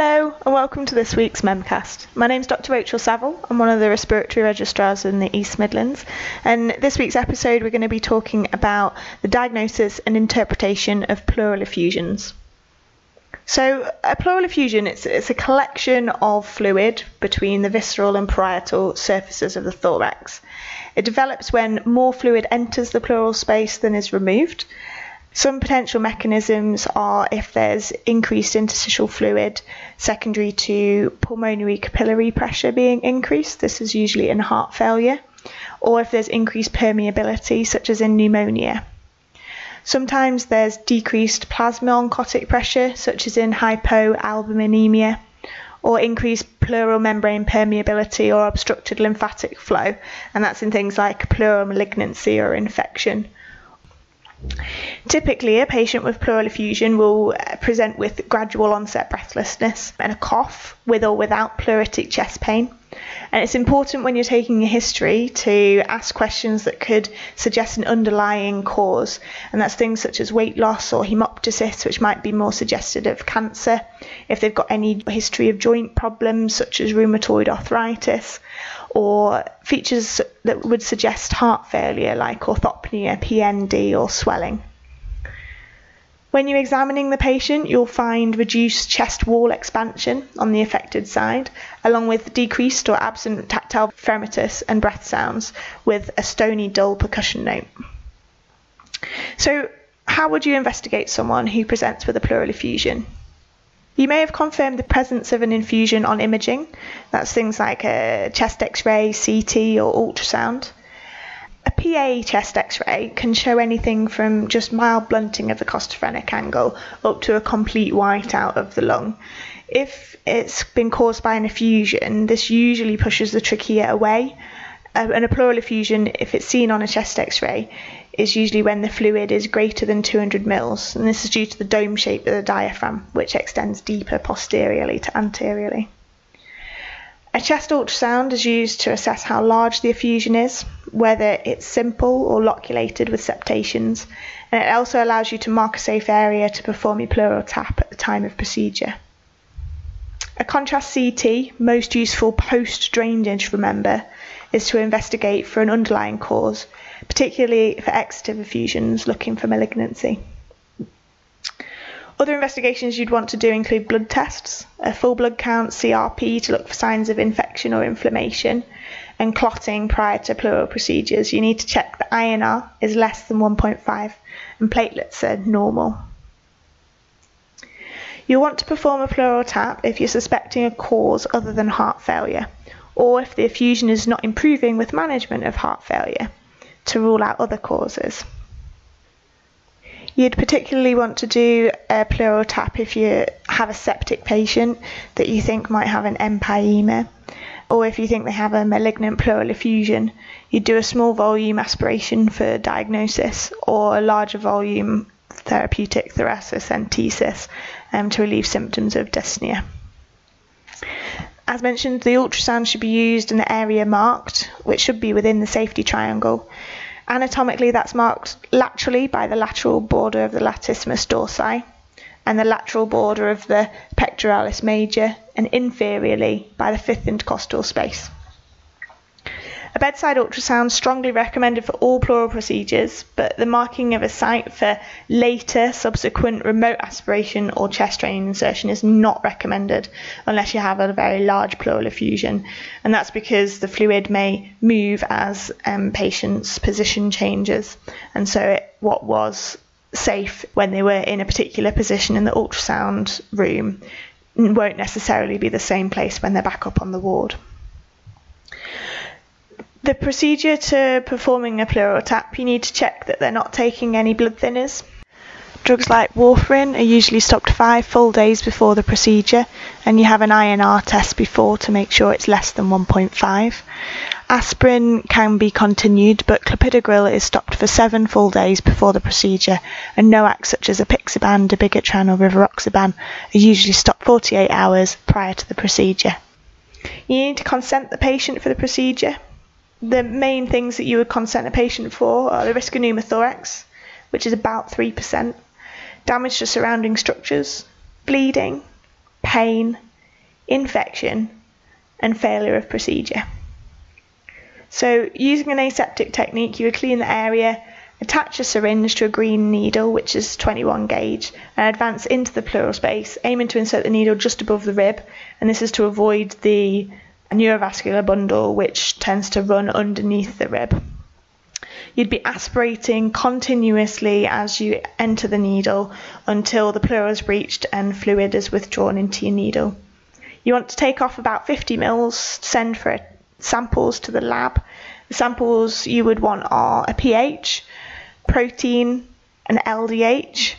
Hello and welcome to this week's Memcast. My name's Dr. Rachel Saville. I'm one of the respiratory registrars in the East Midlands. And this week's episode, we're going to be talking about the diagnosis and interpretation of pleural effusions. So, a pleural effusion it's, it's a collection of fluid between the visceral and parietal surfaces of the thorax. It develops when more fluid enters the pleural space than is removed, some potential mechanisms are if there's increased interstitial fluid secondary to pulmonary capillary pressure being increased, this is usually in heart failure, or if there's increased permeability, such as in pneumonia. Sometimes there's decreased plasma oncotic pressure, such as in hypoalbuminemia, or increased pleural membrane permeability or obstructed lymphatic flow, and that's in things like pleural malignancy or infection. Typically, a patient with pleural effusion will uh, present with gradual onset breathlessness and a cough with or without pleuritic chest pain. And it's important when you're taking a history to ask questions that could suggest an underlying cause, and that's things such as weight loss or hemoptysis, which might be more suggestive of cancer, if they've got any history of joint problems such as rheumatoid arthritis, or features that would suggest heart failure like orthopnea, PND, or swelling. When you're examining the patient, you'll find reduced chest wall expansion on the affected side, along with decreased or absent tactile fremitus and breath sounds, with a stony, dull percussion note. So, how would you investigate someone who presents with a pleural effusion? You may have confirmed the presence of an effusion on imaging. That's things like a chest x ray, CT, or ultrasound. PA chest x ray can show anything from just mild blunting of the costophrenic angle up to a complete whiteout of the lung. If it's been caused by an effusion, this usually pushes the trachea away. Uh, and a pleural effusion, if it's seen on a chest x ray, is usually when the fluid is greater than 200 mils, and this is due to the dome shape of the diaphragm, which extends deeper posteriorly to anteriorly. A chest ultrasound is used to assess how large the effusion is, whether it's simple or loculated with septations, and it also allows you to mark a safe area to perform your pleural tap at the time of procedure. A contrast CT, most useful post drainage, remember, is to investigate for an underlying cause, particularly for exudative effusions looking for malignancy. Other investigations you'd want to do include blood tests, a full blood count, CRP to look for signs of infection or inflammation, and clotting prior to pleural procedures. You need to check the INR is less than 1.5 and platelets are normal. You'll want to perform a pleural tap if you're suspecting a cause other than heart failure, or if the effusion is not improving with management of heart failure, to rule out other causes. You'd particularly want to do a pleural tap if you have a septic patient that you think might have an empyema, or if you think they have a malignant pleural effusion, you'd do a small volume aspiration for diagnosis or a larger volume therapeutic thoracentesis um, to relieve symptoms of dyspnea. As mentioned, the ultrasound should be used in the area marked, which should be within the safety triangle. Anatomically, that's marked laterally by the lateral border of the latissimus dorsi and the lateral border of the pectoralis major, and inferiorly by the fifth intercostal space. A bedside ultrasound strongly recommended for all pleural procedures, but the marking of a site for later subsequent remote aspiration or chest drain insertion is not recommended unless you have a very large pleural effusion, and that's because the fluid may move as um, patients' position changes, and so it, what was safe when they were in a particular position in the ultrasound room won't necessarily be the same place when they're back up on the ward. The procedure to performing a pleural tap, you need to check that they're not taking any blood thinners. Drugs like warfarin are usually stopped five full days before the procedure, and you have an INR test before to make sure it's less than 1.5. Aspirin can be continued, but clopidogrel is stopped for seven full days before the procedure, and NOACs such as apixaban, dabigatran, or rivaroxaban are usually stopped 48 hours prior to the procedure. You need to consent the patient for the procedure the main things that you would consent a patient for are the risk of pneumothorax, which is about 3%, damage to surrounding structures, bleeding, pain, infection, and failure of procedure. So, using an aseptic technique, you would clean the area, attach a syringe to a green needle, which is 21 gauge, and advance into the pleural space, aiming to insert the needle just above the rib, and this is to avoid the neurovascular bundle, which tends to run underneath the rib. You'd be aspirating continuously as you enter the needle until the pleural is breached and fluid is withdrawn into your needle. You want to take off about 50 mils, send for samples to the lab. The samples you would want are a pH, protein, an LDH,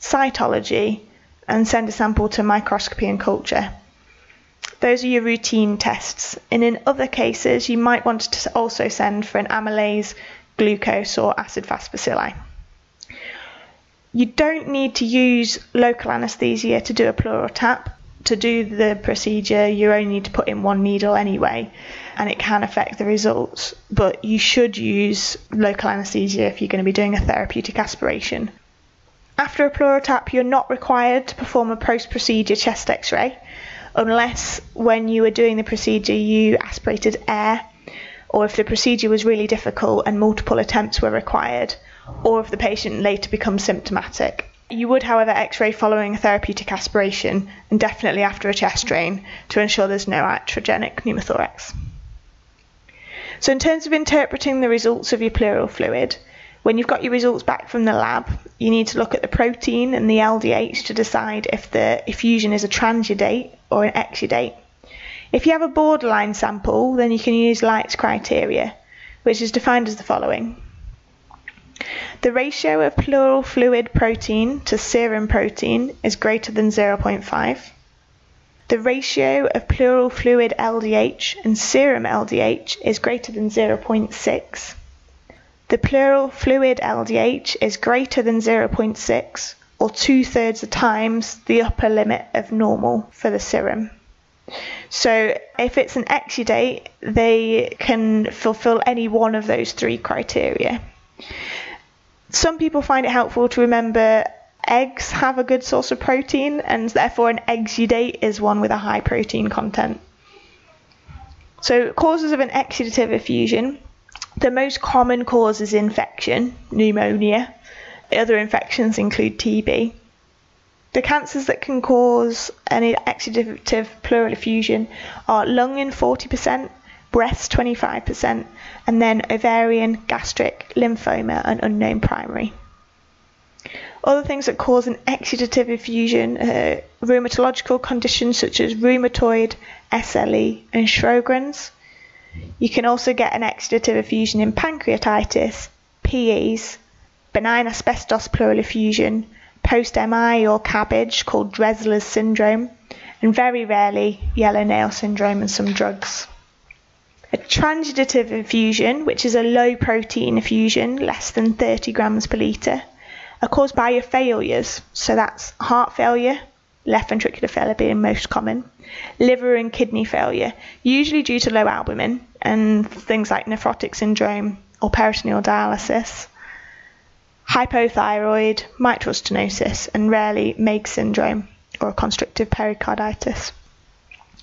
cytology, and send a sample to microscopy and culture. Those are your routine tests. And in other cases, you might want to also send for an amylase, glucose, or acid fast bacilli. You don't need to use local anaesthesia to do a pleural tap. To do the procedure, you only need to put in one needle anyway, and it can affect the results. But you should use local anaesthesia if you're going to be doing a therapeutic aspiration. After a pleural tap, you're not required to perform a post procedure chest x ray unless when you were doing the procedure you aspirated air, or if the procedure was really difficult and multiple attempts were required, or if the patient later becomes symptomatic. You would, however, x ray following a therapeutic aspiration and definitely after a chest drain to ensure there's no iatrogenic pneumothorax. So, in terms of interpreting the results of your pleural fluid, when you've got your results back from the lab, you need to look at the protein and the LDH to decide if the effusion is a transudate or an exudate. If you have a borderline sample, then you can use Light's criteria, which is defined as the following. The ratio of pleural fluid protein to serum protein is greater than 0.5. The ratio of pleural fluid LDH and serum LDH is greater than 0.6. The pleural fluid LDH is greater than 0.6 or two thirds of times the upper limit of normal for the serum. So if it's an exudate, they can fulfill any one of those three criteria. Some people find it helpful to remember eggs have a good source of protein, and therefore an exudate is one with a high protein content. So, causes of an exudative effusion the most common cause is infection, pneumonia. Other infections include TB. The cancers that can cause an exudative pleural effusion are lung in 40%, breast 25%, and then ovarian, gastric, lymphoma, and unknown primary. Other things that cause an exudative effusion are rheumatological conditions such as rheumatoid, SLE, and Sjogren's. You can also get an exudative effusion in pancreatitis, PEs, benign asbestos pleural effusion, post MI or CABG called Dressler's syndrome, and very rarely yellow nail syndrome and some drugs. A transudative effusion, which is a low protein effusion, less than 30 grams per litre, are caused by your failures. So that's heart failure, left ventricular failure being most common, liver and kidney failure, usually due to low albumin and things like nephrotic syndrome or peritoneal dialysis, hypothyroid, mitral stenosis, and rarely Meigs syndrome or constrictive pericarditis.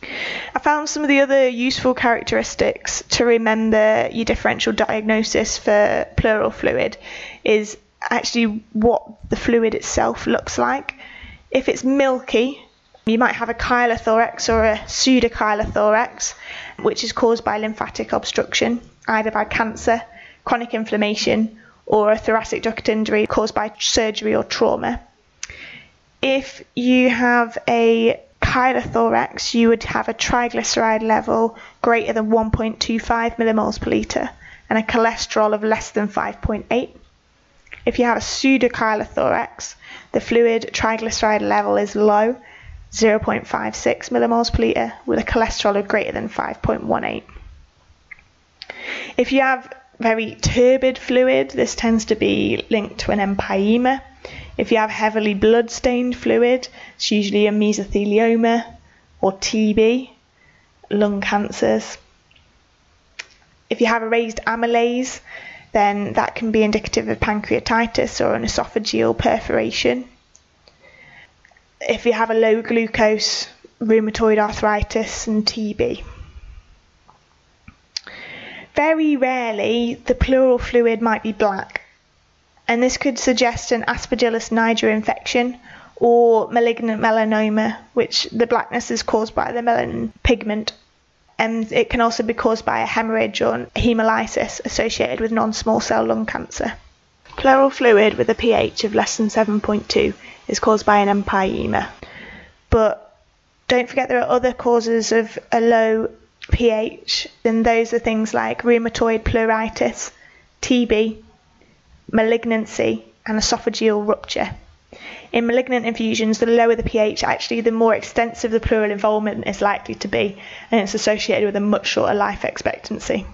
I found some of the other useful characteristics to remember your differential diagnosis for pleural fluid is actually what the fluid itself looks like. If it's milky, you might have a chylothorax or a pseudochylothorax, which is caused by lymphatic obstruction, either by cancer, chronic inflammation, or a thoracic duct injury caused by surgery or trauma. If you have a chylothorax, you would have a triglyceride level greater than 1.25 millimoles per litre and a cholesterol of less than 5.8. If you have a pseudochylothorax, the fluid triglyceride level is low, 0.56 millimoles per litre, with a cholesterol of greater than 5.18. If you have very turbid fluid, this tends to be linked to an empyema. If you have heavily blood stained fluid, it's usually a mesothelioma or TB, lung cancers. If you have a raised amylase, then that can be indicative of pancreatitis or an esophageal perforation. If you have a low glucose rheumatoid arthritis and TB. Very rarely, the pleural fluid might be black, and this could suggest an Aspergillus niger infection or malignant melanoma, which the blackness is caused by the melanin pigment. And it can also be caused by a hemorrhage or hemolysis associated with non small cell lung cancer. Pleural fluid with a pH of less than 7.2 is caused by an empyema. But don't forget there are other causes of a low pH, and those are things like rheumatoid pleuritis, TB, malignancy, and esophageal rupture. In malignant effusions, the lower the pH, actually, the more extensive the pleural involvement is likely to be, and it's associated with a much shorter life expectancy.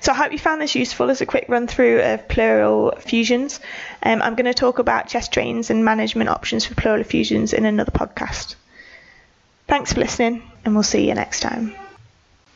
So I hope you found this useful as a quick run through of pleural effusions. Um, I'm going to talk about chest drains and management options for pleural effusions in another podcast. Thanks for listening, and we'll see you next time.